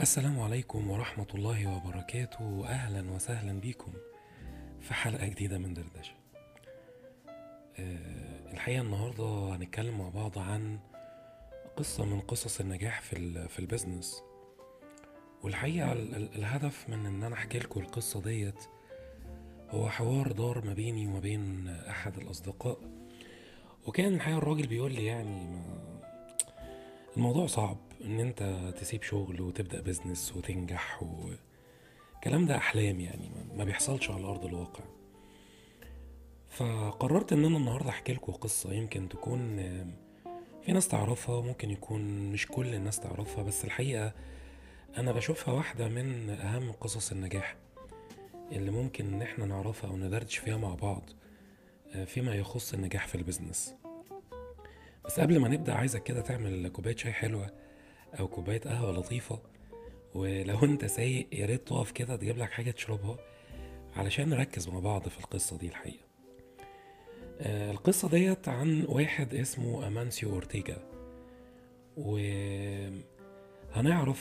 السلام عليكم ورحمة الله وبركاته. أهلا وسهلا بكم في حلقة جديدة من دردشة. آه، الحقيقة النهاردة هنتكلم مع بعض عن قصة من قصص النجاح في, في البيزنس. والحقيقة ال- ال- الهدف من إن أنا أحكي لكم القصة ديت هو حوار دار ما بيني وما بين أحد الأصدقاء. وكان الحقيقة الراجل بيقول لي يعني ما الموضوع صعب. إن أنت تسيب شغل وتبدأ business وتنجح و... الكلام ده أحلام يعني ما- بيحصلش على أرض الواقع. فقررت إن أنا النهارده أحكي لكم قصة يمكن تكون في ناس تعرفها ممكن يكون مش كل الناس تعرفها بس الحقيقة أنا بشوفها واحدة من أهم قصص النجاح اللي ممكن إن إحنا نعرفها أو ندردش فيها مع بعض فيما يخص النجاح في ال business بس قبل ما نبدأ عايزك كده تعمل كوباية شاي حلوة أو كوباية قهوة لطيفة. ولو أنت سايق يا ريت تقف كده تجيب لك حاجة تشربها علشان نركز مع بعض في القصة دي الحقيقة. آه، القصة ديت عن واحد اسمه أمانسيو أورتيجا. وهنعرف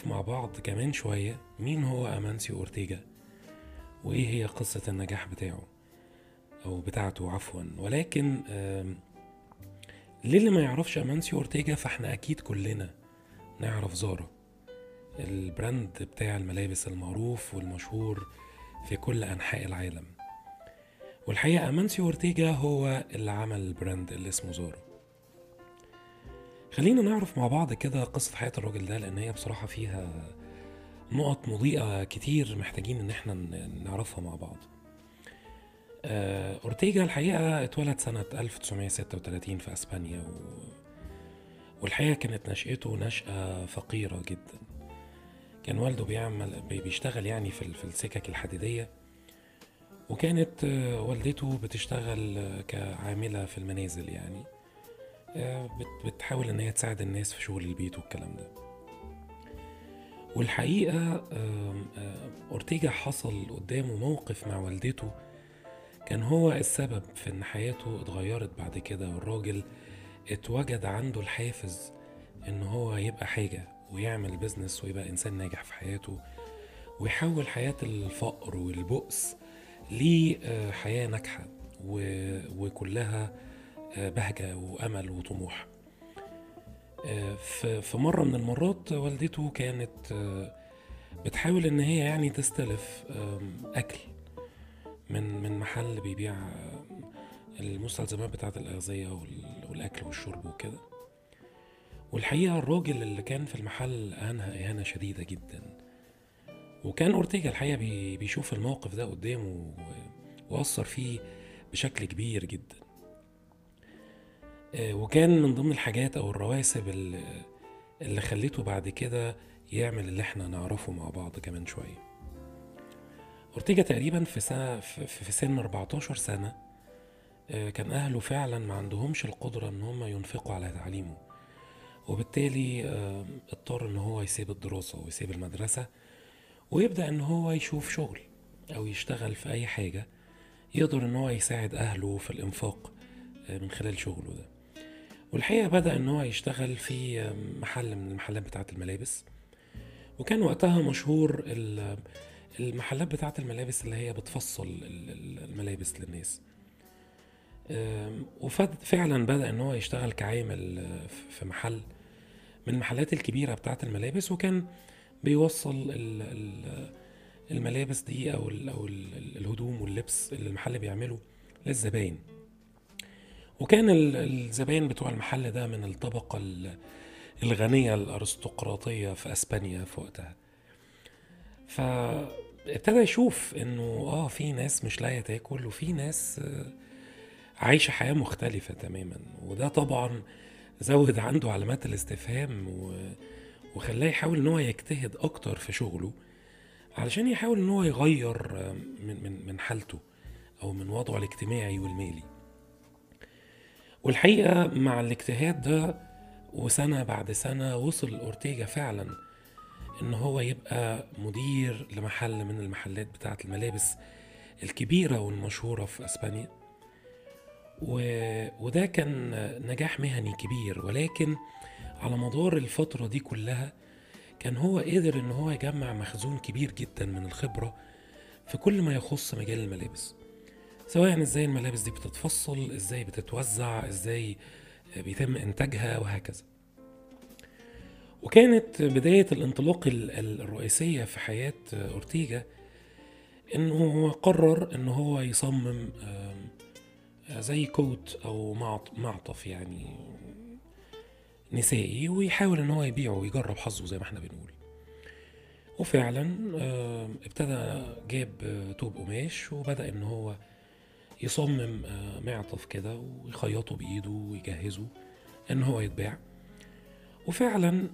مع بعض كمان شوية مين هو أمانسيو أورتيجا وإيه هي قصة النجاح بتاعه أو بتاعته عفوا. ولكن للي ما يعرفش أمانسيو أورتيجا فإحنا أكيد كلنا نعرف زارا ال brand بتاع الملابس المعروف والمشهور في كل أنحاء العالم. والحقيقة أمانسيو أورتيجا هو اللي عمل ال brand اللي اسمه زارا خلينا نعرف مع بعض كده قصة حياة الراجل ده لأن هي بصراحة فيها نقط مضيئة كتير محتاجين إن إحنا نعرفها مع بعض. آه، أورتيجا الحقيقة اتولد سنة 1936 في أسبانيا. والحقيقة كانت نشأته نشأة فقيرة جدا. كان والده بيعمل بي- بيشتغل يعني في ال- في السكك الحديدية. وكانت آه، والدته بتشتغل آه، كعاملة في المنازل يعني. آه، بت- بتحاول إن هي تساعد الناس في شغل البيت والكلام ده. والحقيقة أورتيجا حصل قدامه موقف مع والدته. كان هو السبب في إن حياته اتغيرت بعد كده. والراجل اتوجد عنده الحافز إن هو يبقى حاجة ويعمل بيزنس ويبقى إنسان ناجح في حياته ويحول حياة الفقر والبؤس لحياة ناجحة وكلها آه، بهجة وأمل وطموح. آه، في مرة من المرات والدته كانت آه، بتحاول إن هي يعني تستلف أكل من من محل بيبيع المستلزمات بتاعة الأغذية وال- والأكل والشرب وكده. والحقيقة الراجل اللي كان في المحل أهانها إهانة شديدة جدا. وكان أورتيجا الحقيقة بي- بيشوف الموقف ده قدامه وأثر فيه بشكل كبير جدا. آه، وكان من ضمن الحاجات أو الرواسب اللي, اللي خلته بعد كده يعمل اللي إحنا نعرفه مع بعض كمان شوية. أورتيجا تقريبا في سنة في, سن 14 سنة كان أهله فعلا ما عندهمش القدرة إن هم ينفقوا على تعليمه. وبالتالي آه، اضطر إن هو يسيب الدراسة ويسيب المدرسة ويبدأ إن هو يشوف شغل أو يشتغل في أي حاجة يقدر إن هو يساعد أهله في الإنفاق آه، من خلال شغله ده. والحقيقة بدأ إن هو يشتغل في آه، محل من المحلات بتاعة الملابس. وكان وقتها مشهور ال- المحلات بتاعة الملابس اللي هي بتفصل ال- ال- الملابس للناس. وفعلا بدأ إن هو يشتغل كعامل آه، في محل من المحلات الكبيرة بتاعة الملابس وكان بيوصل ال- ال- الملابس دي أو أو ال الهدوم واللبس اللي المحل بيعمله للزباين. وكان ال- الزباين بتوع المحل ده من الطبقة ال- الغنية الأرستقراطية في أسبانيا في وقتها. فابتدى يشوف إنه آه في ناس مش لاقية تاكل وفي ناس آه، عايشه حياة مختلفة تماما وده طبعا زود عنده علامات الاستفهام و... وخلاه يحاول إن هو يجتهد أكتر في شغله علشان يحاول إن هو يغير من من من حالته أو من وضعه الاجتماعي والمالي. والحقيقة مع الاجتهاد ده وسنة بعد سنة وصل أورتيجا فعلا إن هو يبقى مدير لمحل من المحلات بتاعة الملابس الكبيرة والمشهورة في أسبانيا. و... وده كان نجاح مهني كبير ولكن على مدار الفترة دي كلها كان هو قدر إن هو يجمع مخزون كبير جدا من الخبرة في كل ما يخص مجال الملابس. سواء إزاي الملابس دي بتتفصل إزاي بتتوزع إزاي بيتم إنتاجها وهكذا. وكانت بداية الانطلاق الرئيسية في حياة أورتيجا إنه هو قرر إن هو يصمم زي كوت أو معطف يعني نسائي ويحاول إن هو يبيعه ويجرب حظه زي ما إحنا بنقول. وفعلا ابتدى جاب توب قماش وبدأ إن هو يصمم معطف كده ويخيطه بإيده ويجهزه إن هو يتباع. وفعلا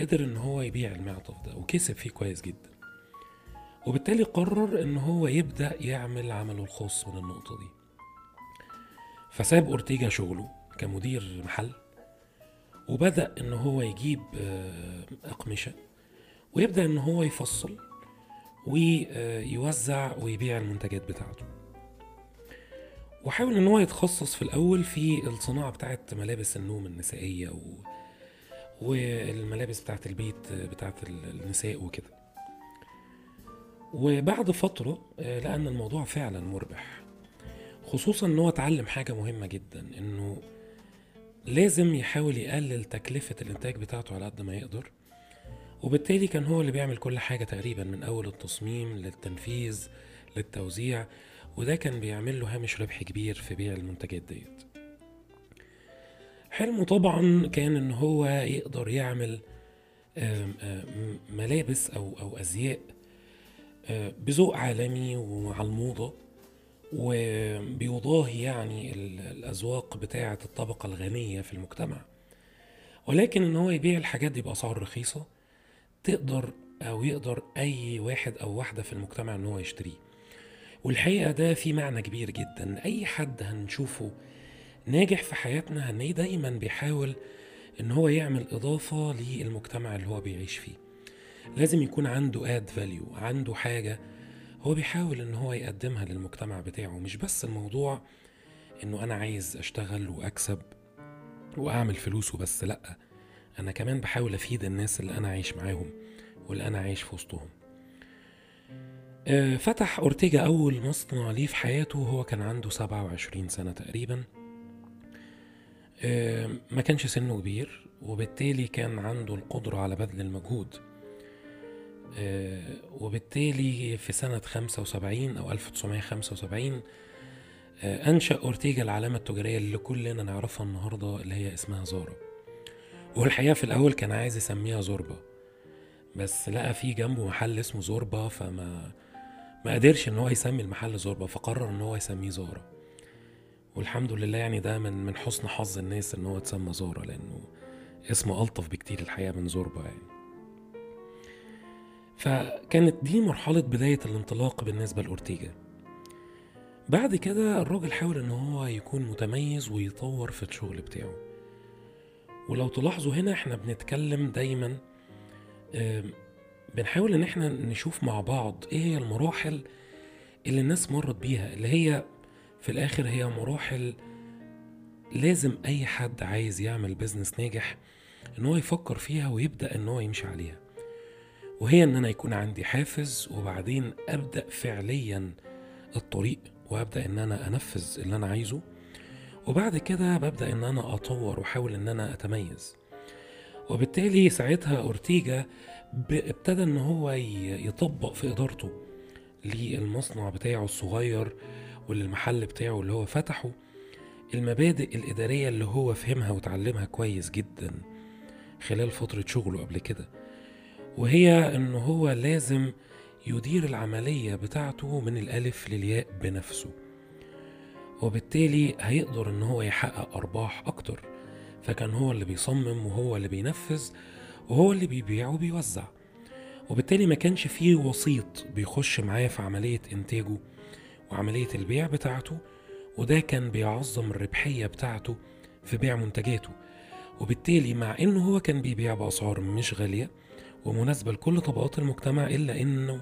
قدر إن هو يبيع المعطف ده وكسب فيه كويس جدا. وبالتالي قرر إن هو يبدأ يعمل عمله الخاص من النقطة دي. فساب أورتيجا شغله كمدير محل وبدأ إن هو يجيب أقمشة ويبدأ إن هو يفصل ويوزع ويبيع المنتجات بتاعته. وحاول إن هو يتخصص في الأول في الصناعة بتاعت ملابس النوم النسائية و... والملابس بتاعت البيت بتاعت النساء وكده. وبعد فترة لقى إن الموضوع فعلا مربح. خصوصا إن هو اتعلم حاجة مهمة جدا إنه لازم يحاول يقلل تكلفة الإنتاج بتاعته على قد ما يقدر. وبالتالي كان هو اللي بيعمل كل حاجة تقريبا من أول التصميم للتنفيذ للتوزيع. وده كان بيعمل له هامش ربح كبير في بيع المنتجات ديت. حلمه طبعا كان إن هو يقدر يعمل ملابس أو أو أزياء بذوق عالمي وعلى الموضة. وبيضاهي يعني الأذواق بتاعة الطبقة الغنية في المجتمع. ولكن إن هو يبيع الحاجات دي بأسعار رخيصة تقدر أو يقدر أي واحد أو واحدة في المجتمع إن هو يشتريه. والحقيقة ده في معنى كبير جدا. أي حد هنشوفه ناجح في حياتنا هنلاقيه دايما بيحاول إن هو يعمل إضافة للمجتمع اللي هو بيعيش فيه. لازم يكون عنده added value عنده حاجة هو بيحاول إن هو يقدمها للمجتمع بتاعه مش بس الموضوع إنه أنا عايز أشتغل وأكسب وأعمل فلوس وبس لأ أنا كمان بحاول أفيد الناس اللي أنا عايش معاهم واللي أنا عايش في وسطهم. فتح أورتيجا أول مصنع ليه في حياته وهو كان عنده 27 سنة تقريبا. ما كانش سنه كبير وبالتالي كان عنده القدرة على بذل المجهود. وبالتالي في سنة 75 أو 1975 أنشأ أورتيجا العلامة التجارية اللي كلنا نعرفها النهاردة اللي هي اسمها زارا والحقيقة في الأول كان عايز يسميها زوربا بس لقى في جنبه محل اسمه زوربا فما ما قدرش إن هو يسمي المحل زوربا فقرر إن هو يسميه زارا والحمد لله يعني ده من من حسن حظ الناس إن هو اتسمى زارا لأنه اسمه ألطف بكتير الحقيقة من زوربا يعني. فكانت دي مرحلة بداية الانطلاق بالنسبة لأورتيجا. بعد كده الراجل حاول إن هو يكون متميز ويطور في الشغل بتاعه. ولو تلاحظوا هنا إحنا بنتكلم دايما بنحاول إن إحنا نشوف مع بعض إيه هي المراحل اللي الناس مرت بيها اللي هي في الآخر هي مراحل لازم أي حد عايز يعمل بيزنس ناجح إن هو يفكر فيها ويبدأ إن هو يمشي عليها. وهي إن أنا يكون عندي حافز وبعدين أبدأ فعليا الطريق وأبدأ إن أنا أنفذ اللي أنا عايزه. وبعد كده ببدأ إن أنا أطور وأحاول إن أنا أتميز. وبالتالي ساعتها أورتيجا ابتدى إن هو يطبق في إدارته للمصنع بتاعه الصغير وللمحل بتاعه اللي هو فتحه المبادئ الإدارية اللي هو فهمها وتعلمها كويس جدا خلال فترة شغله قبل كده. وهي إن هو لازم يدير العملية بتاعته من الألف للياء بنفسه. وبالتالي هيقدر إن هو يحقق أرباح أكتر. فكان هو اللي بيصمم وهو اللي بينفذ وهو اللي بيبيع وبيوزع. وبالتالي ما كانش فيه وسيط بيخش معاه في عملية إنتاجه وعملية البيع بتاعته. وده كان بيعظم الربحية بتاعته في بيع منتجاته. وبالتالي مع إنه هو كان بيبيع بأسعار مش غالية ومناسبة لكل طبقات المجتمع إلا إنه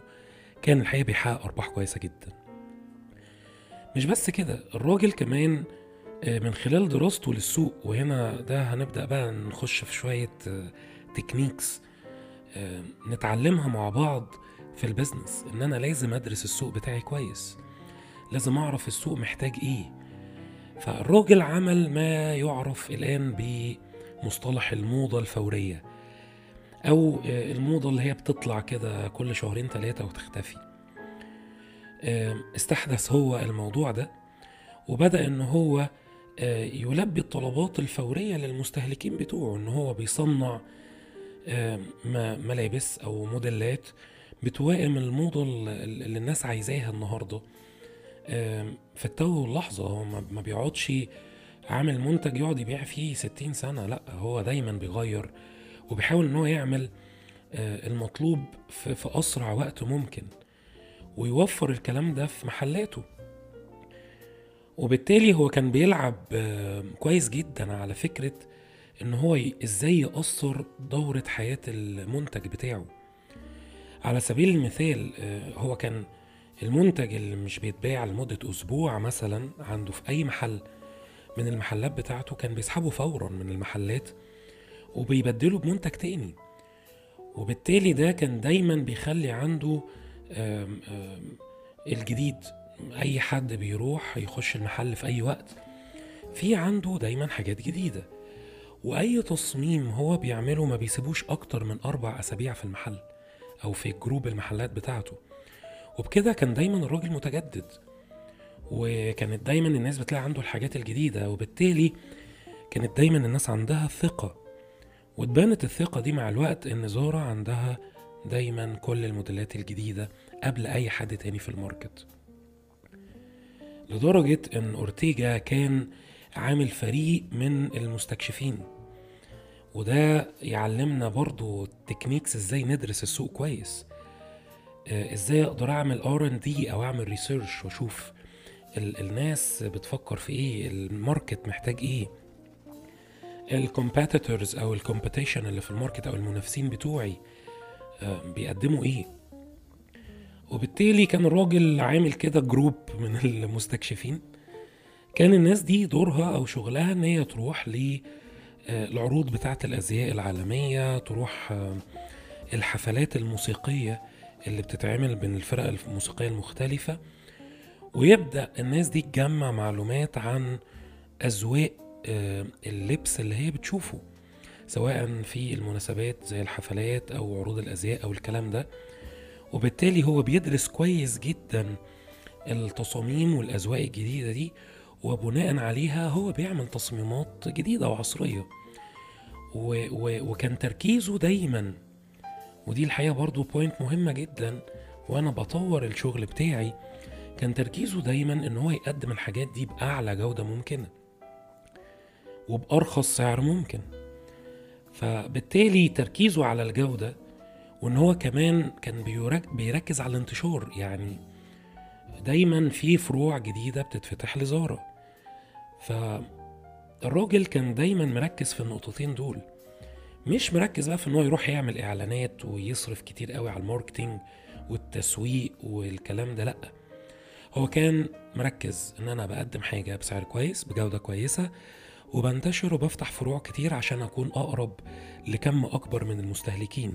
كان الحقيقة بيحقق أرباح كويسة جدا. مش بس كده الراجل كمان من خلال دراسته للسوق وهنا ده هنبدأ بقى نخش في شوية techniques آه، نتعلمها مع بعض في ال business إن أنا لازم أدرس السوق بتاعي كويس. لازم أعرف السوق محتاج إيه. فالراجل عمل ما يعرف الآن بمصطلح الموضة الفورية. أو آه، الموضة اللي هي بتطلع كده كل شهرين ثلاثة وتختفي. آه، استحدث هو الموضوع ده وبدأ إن هو آه، يلبي الطلبات الفورية للمستهلكين بتوعه إن هو بيصنع ملابس أو موديلات بتوائم الموضة ال- اللي الناس عايزاها النهاردة. آم، في التو واللحظة هو ما بيقعدش عامل منتج يقعد يبيع فيه ستين سنة لأ هو دايما بيغير. وبيحاول إن هو يعمل آه، المطلوب في أسرع وقت ممكن ويوفر الكلام ده في محلاته. وبالتالي هو كان بيلعب آه، كويس جدا على فكرة إن هو إزاي يقصر دورة حياة المنتج بتاعه. على سبيل المثال آه، هو كان المنتج اللي مش بيتباع لمدة أسبوع مثلا عنده في أي محل من المحلات بتاعته كان بيسحبه فورا من المحلات. وبيبدله بمنتج تاني. وبالتالي ده كان دايما بيخلي عنده آم، آم، الجديد أي حد بيروح يخش المحل في أي وقت في عنده دايما حاجات جديدة. وأي تصميم هو بيعمله ما بيسيبوش أكتر من أربع أسابيع في المحل أو في جروب المحلات بتاعته. وبكده كان دايما الراجل متجدد. وكانت دايما الناس بتلاقي عنده الحاجات الجديدة. وبالتالي كانت دايما الناس عندها ثقة. واتبانت الثقة دي مع الوقت إن زارا عندها دايما كل الموديلات الجديدة قبل أي حد تاني في ال market. لدرجة إن أورتيجا كان عامل فريق من المستكشفين وده يعلمنا برضو techniques إزاي ندرس السوق كويس آه، إزاي أقدر أعمل R&D أو أعمل research وأشوف ال- الناس بتفكر في إيه ال market محتاج إيه. ال competitors أو ال competition اللي في ال market أو المنافسين بتوعي آه، بيقدموا إيه؟ وبالتالي كان الراجل عامل كده group من المستكشفين. كان الناس دي دورها أو شغلها إن هي تروح للعروض بتاعة الأزياء العالمية تروح آه، الحفلات الموسيقية اللي بتتعمل بين الفرق الموسيقية المختلفة. ويبدأ الناس دي تجمع معلومات عن أذواق آه، اللبس اللي هي بتشوفه سواء في المناسبات زي الحفلات أو عروض الأزياء أو الكلام ده. وبالتالي هو بيدرس كويس جدا التصاميم والأذواق الجديدة دي وبناء عليها هو بيعمل تصميمات جديدة وعصرية. و و وكان تركيزه دايما ودي الحقيقة برضو بوينت مهمة جدا وأنا بطور الشغل بتاعي كان تركيزه دايما إن هو يقدم الحاجات دي بأعلى جودة ممكنة. وبأرخص سعر ممكن. فبالتالي تركيزه على الجودة وإن هو كمان كان بيرك- بيركز على الانتشار. يعني دايما في فروع جديدة بتتفتح لزارا. فالراجل كان دايما مركز في النقطتين دول. مش مركز بقى في إن هو يروح يعمل إعلانات ويصرف كتير قوي على الماركتينج والتسويق والكلام ده لأ. هو كان مركز إن أنا بقدم حاجة بسعر كويس بجودة كويسة وبنتشر وبفتح فروع كتير عشان أكون أقرب لكم أكبر من المستهلكين.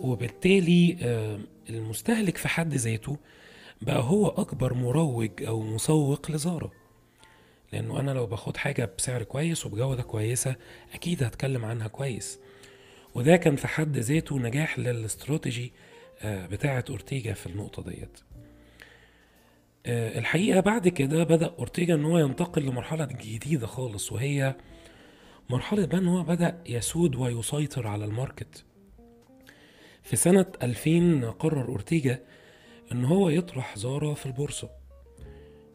وبالتالي آه، المستهلك في حد ذاته بقى هو أكبر مروج أو مسوق لزارا لأنه أنا لو باخد حاجة بسعر كويس وبجودة كويسة أكيد هتكلم عنها كويس. وده كان في حد ذاته نجاح للاستراتيجي آه، بتاعة أورتيجا في النقطة ديت. الحقيقة بعد كده بدأ أورتيجا إن هو ينتقل لمرحلة جديدة خالص وهي مرحلة بقى إن هو بدأ يسود ويسيطر على ال market. في سنة 2000 قرر أورتيجا إن هو يطرح زارا في البورصة.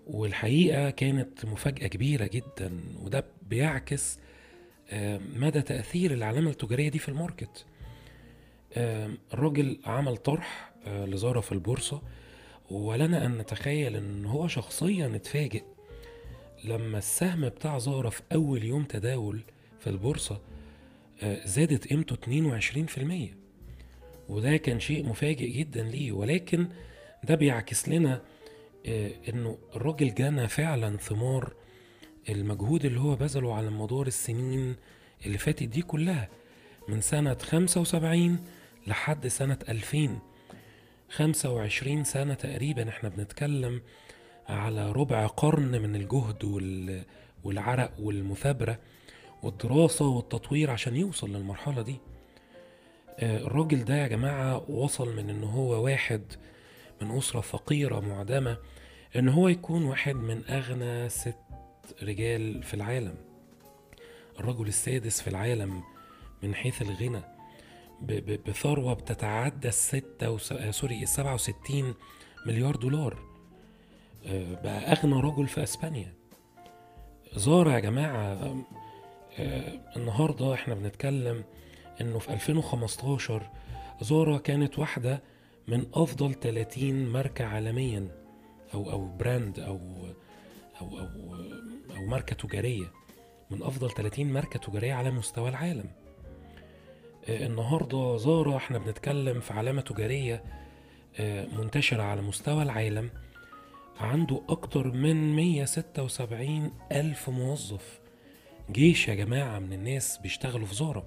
والحقيقة كانت مفاجأة كبيرة جدا وده بيعكس آه، مدى تأثير العلامة التجارية دي في ال market. آه، الراجل عمل طرح آه، لزارا في البورصة. ولنا أن نتخيل إن هو شخصيا اتفاجئ. لما السهم بتاع زارا في أول يوم تداول في البورصة آه، زادت قيمته 22% وده كان شيء مفاجئ جدا ليه. ولكن ده بيعكس لنا آه، إنه الراجل جنى فعلا ثمار المجهود اللي هو بذله على مدار السنين اللي فاتت دي كلها من سنة 75 لحد سنة 2000 25 سنة تقريبا إحنا بنتكلم على ربع قرن من الجهد وال... والعرق والمثابرة والدراسة والتطوير عشان يوصل للمرحلة دي. آه، الراجل ده يا جماعة وصل من إن هو واحد من أسرة فقيرة معدمة إن هو يكون واحد من أغنى ست رجال في العالم. الرجل السادس في العالم من حيث الغنى. بثروة بتتعدى الستة وس... آه، سوري السبعة وستين مليار دولار. آه، بقى أغنى رجل في أسبانيا. زارا يا جماعة آه، النهاردة إحنا بنتكلم إنه في 2015 زارا كانت واحدة من أفضل 30 ماركة عالميا أو أو براند أو أو أو أو ماركة تجارية من أفضل 30 ماركة تجارية على مستوى العالم. آه، النهاردة زارا إحنا بنتكلم في علامة تجارية آه، منتشرة على مستوى العالم عنده أكتر من 176 ألف موظف. جيش يا جماعة من الناس بيشتغلوا في زارا.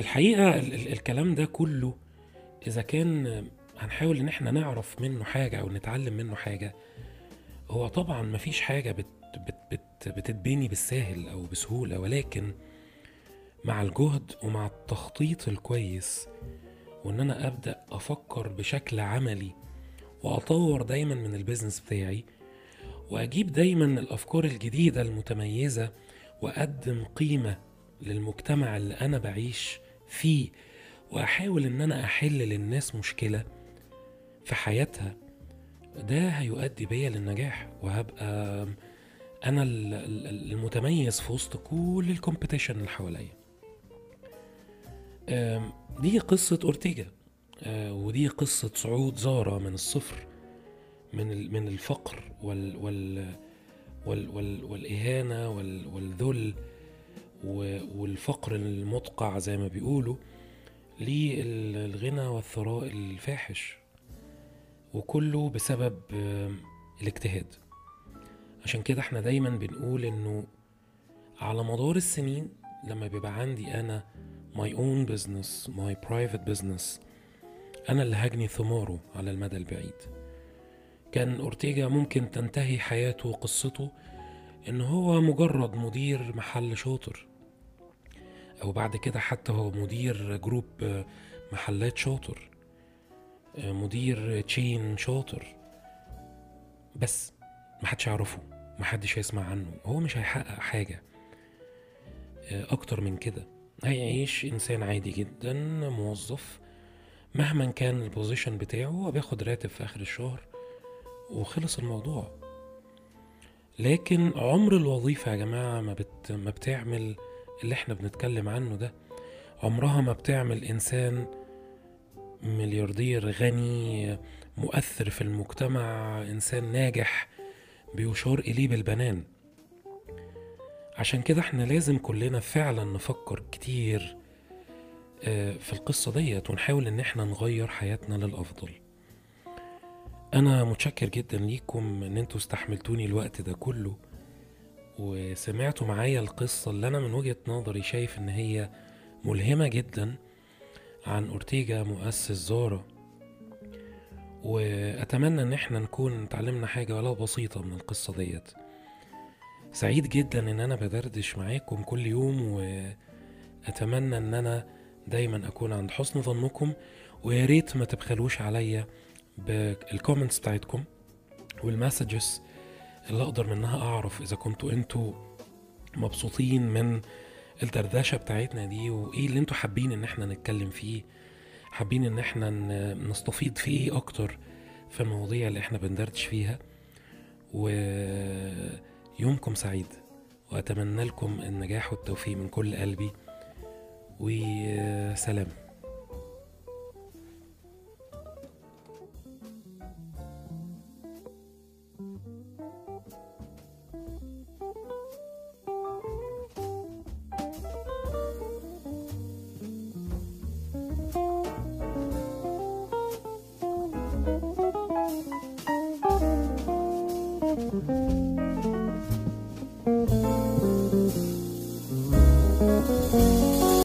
الحقيقة ال- ال- الكلام ده كله إذا كان هنحاول إن إحنا نعرف منه حاجة أو نتعلم منه حاجة هو طبعا مفيش حاجة بت بت بت بتتبني بالساهل أو بسهولة ولكن مع الجهد ومع التخطيط الكويس وإن أنا أبدأ أفكر بشكل عملي وأطور دايما من البيزنس بتاعي وأجيب دايما الأفكار الجديدة المتميزة وأقدم قيمة للمجتمع اللي أنا بعيش فيه وأحاول إن أنا أحل للناس مشكلة في حياتها ده هيؤدي بيا للنجاح وهبقى ال- المتميز في وسط كل ال competition اللي حواليا. دي قصة أورتيجا. آه، ودي قصة صعود زارا من الصفر من من الفقر وال وال وال وال والإهانة وال والذل والفقر المدقع زي ما بيقولوا للغنى والثراء الفاحش وكله بسبب الاجتهاد. عشان كده إحنا دايما بنقول إنه على مدار السنين لما بيبقى عندي أنا my own business my private business. أنا اللي هجني ثماره على المدى البعيد. كان أورتيجا ممكن تنتهي حياته وقصته إن هو مجرد مدير محل شاطر. أو بعد كده حتى هو مدير جروب محلات شاطر. مدير تشين شاطر. بس محدش يعرفه محدش هيسمع عنه. هو مش هيحقق حاجة. أكتر من كده. هيعيش إنسان عادي جدا موظف. مهما كان البوزيشن بتاعه بياخد راتب في آخر الشهر وخلص الموضوع. لكن عمر الوظيفة يا جماعة ما, بت... ما بتعمل اللي إحنا بنتكلم عنه ده. عمرها ما بتعمل إنسان ملياردير غني مؤثر في المجتمع إنسان ناجح بيشار إليه بالبنان. عشان كده إحنا لازم كلنا فعلا نفكر كتير آه، في القصة ديت ونحاول إن إحنا نغير حياتنا للأفضل. أنا متشكر جدا ليكم إن أنتوا استحملتوني الوقت ده كله وسمعتوا معايا القصة اللي أنا من وجهة نظري شايف إن هي ملهمة جدا عن أورتيجا مؤسس زارا. وأتمنى إن إحنا نكون اتعلمنا حاجة ولو بسيطة من القصة ديت. سعيد جدا إن أنا بدردش معاكم كل يوم وأتمنى إن أنا دايما أكون عند حسن ظنكم. ويا ريت ما تبخلوش عليا بال comments بتاعتكم والمسجز اللي أقدر منها أعرف إذا كنتوا أنتوا مبسوطين من الدردشة بتاعتنا دي وإيه اللي أنتوا حابين إن إحنا نتكلم فيه حابين إن إحنا نستفيض في إيه أكتر في المواضيع اللي إحنا بندردش فيها. ويومكم سعيد وأتمنى لكم النجاح والتوفيق من كل قلبي وسلام.